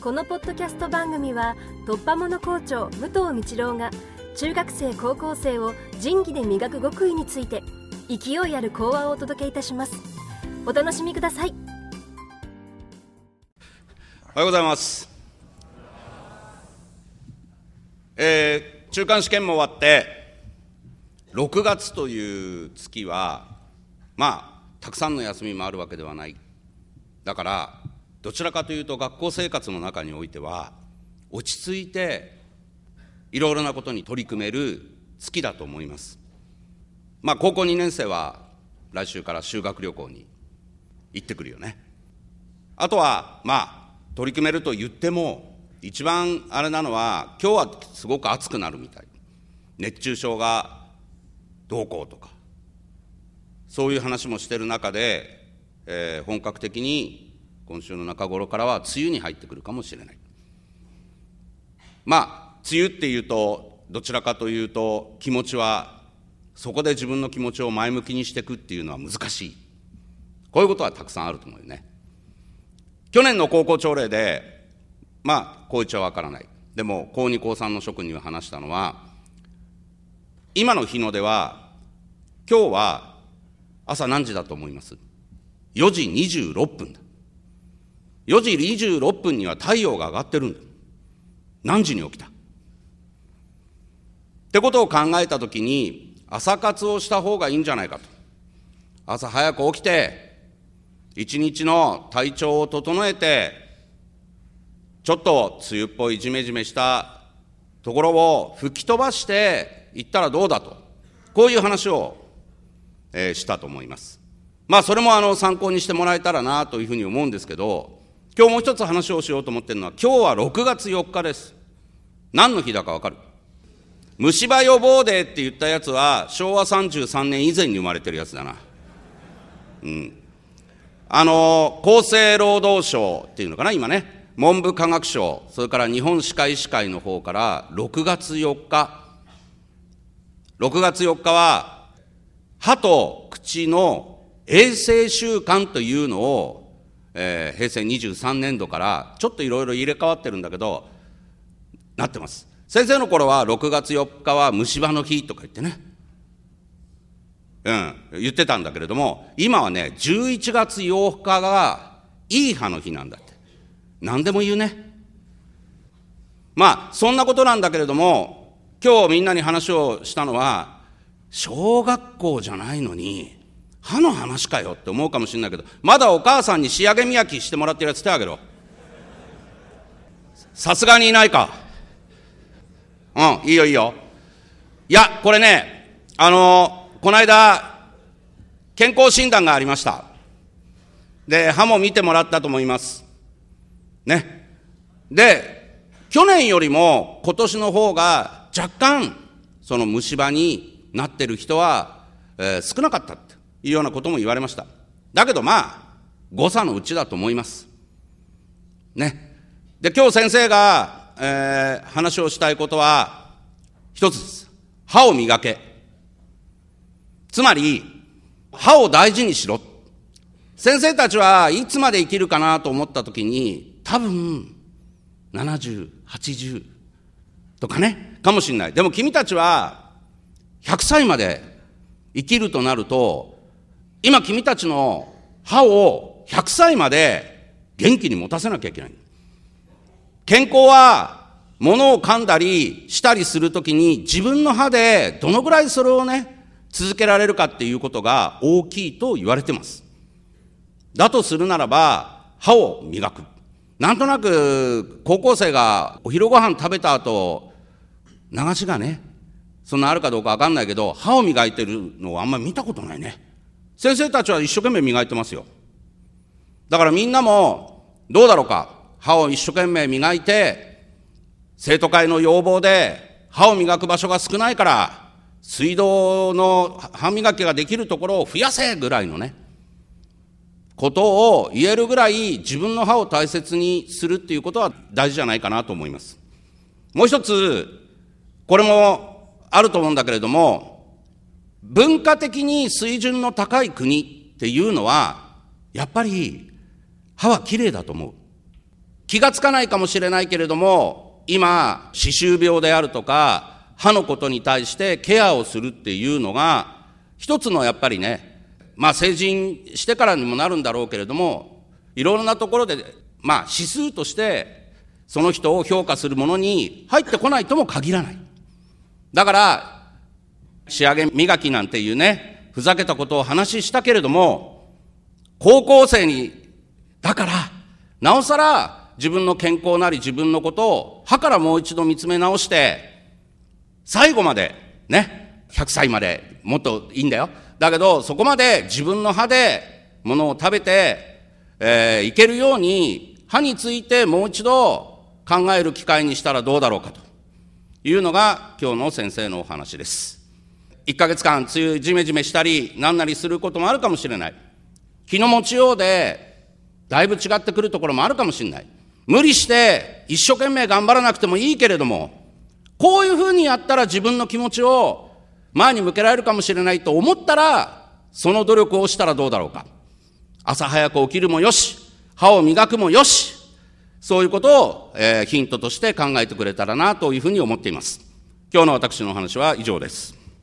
このポッドキャスト番組は突破者校長武藤道郎が中学生高校生を仁義で磨く極意について勢いある講話をお届けいたします。お楽しみください。おはようございます。えー、中間試験も終わって6月という月はまあたくさんの休みもあるわけではない。だからどちらかというと学校生活の中においては落ち着いていろいろなことに取り組める月だと思います。まあ高校2年生は来週から修学旅行に行ってくるよね。あとはまあ取り組めると言っても一番あれなのは今日はすごく暑くなるみたい。熱中症がどうこうとかそういう話もしてる中で、えー、本格的に今週の中頃からは梅雨に入ってくるかもしれない。まあ、梅雨っていうと、どちらかというと、気持ちは、そこで自分の気持ちを前向きにしていくっていうのは難しい。こういうことはたくさんあると思うよね。去年の高校朝礼で、まあ、高一はわからない。でも、高2、高3の職には話したのは、今の日の出は、今日は朝何時だと思います ?4 時26分だ。4時26分には太陽が上がってるんだ。何時に起きた？ってことを考えたときに、朝活をした方がいいんじゃないかと。朝早く起きて、一日の体調を整えて、ちょっと梅雨っぽいジメジメしたところを吹き飛ばしていったらどうだと。こういう話を、えー、したと思います。まあそれもあの参考にしてもらえたらなというふうに思うんですけど、今日もう一つ話をしようと思ってるのは、今日は6月4日です。何の日だかわかる？虫歯予防デーって言ったやつは、昭和33年以前に生まれてるやつだな。うん。あの、厚生労働省っていうのかな、今ね。文部科学省、それから日本歯科医師会の方から、6月4日、6月4日は、歯と口の衛生習慣というのをえー、平成23年度からちょっといろいろ入れ替わってるんだけど、なってます。先生の頃は6月4日は虫歯の日とか言ってね。うん、言ってたんだけれども、今はね、11月8日がいい歯の日なんだって。何でも言うね。まあ、そんなことなんだけれども、今日みんなに話をしたのは、小学校じゃないのに、歯の話かよって思うかもしれないけど、まだお母さんに仕上げ磨きしてもらってるやつ手あげろ。さすがにいないか。うん、いいよいいよ。いや、これね、あのー、この間、健康診断がありました。で、歯も見てもらったと思います。ね。で、去年よりも今年の方が若干、その虫歯になってる人は、えー、少なかった。いうようなことも言われました。だけどまあ、誤差のうちだと思います。ね。で、今日先生が、えー、話をしたいことは、一つです。歯を磨け。つまり、歯を大事にしろ。先生たちはいつまで生きるかなと思ったときに、多分、70、80とかね、かもしれない。でも君たちは、100歳まで生きるとなると、今君たちの歯を100歳まで元気に持たせなきゃいけない。健康は物を噛んだりしたりするときに自分の歯でどのぐらいそれをね、続けられるかっていうことが大きいと言われてます。だとするならば、歯を磨く。なんとなく、高校生がお昼ご飯食べた後、流しがね、そんなあるかどうかわかんないけど、歯を磨いてるのをあんまり見たことないね。先生たちは一生懸命磨いてますよ。だからみんなも、どうだろうか。歯を一生懸命磨いて、生徒会の要望で歯を磨く場所が少ないから、水道の歯磨きができるところを増やせぐらいのね、ことを言えるぐらい自分の歯を大切にするっていうことは大事じゃないかなと思います。もう一つ、これもあると思うんだけれども、文化的に水準の高い国っていうのは、やっぱり歯は綺麗だと思う。気がつかないかもしれないけれども、今、歯周病であるとか、歯のことに対してケアをするっていうのが、一つのやっぱりね、まあ成人してからにもなるんだろうけれども、いろいろなところで、まあ指数として、その人を評価するものに入ってこないとも限らない。だから、仕上げ磨きなんていうね、ふざけたことを話したけれども、高校生に、だから、なおさら自分の健康なり自分のことを歯からもう一度見つめ直して、最後まで、ね、100歳までもっといいんだよ。だけど、そこまで自分の歯でものを食べて、えー、いけるように、歯についてもう一度考える機会にしたらどうだろうかというのが今日の先生のお話です。1ヶ月間、梅雨じめじめしたり、なんなりすることもあるかもしれない。気の持ちようで、だいぶ違ってくるところもあるかもしれない。無理して、一生懸命頑張らなくてもいいけれども、こういうふうにやったら自分の気持ちを前に向けられるかもしれないと思ったら、その努力をしたらどうだろうか。朝早く起きるもよし、歯を磨くもよし、そういうことを、えー、ヒントとして考えてくれたらなというふうに思っています。今日の私のお話は以上です。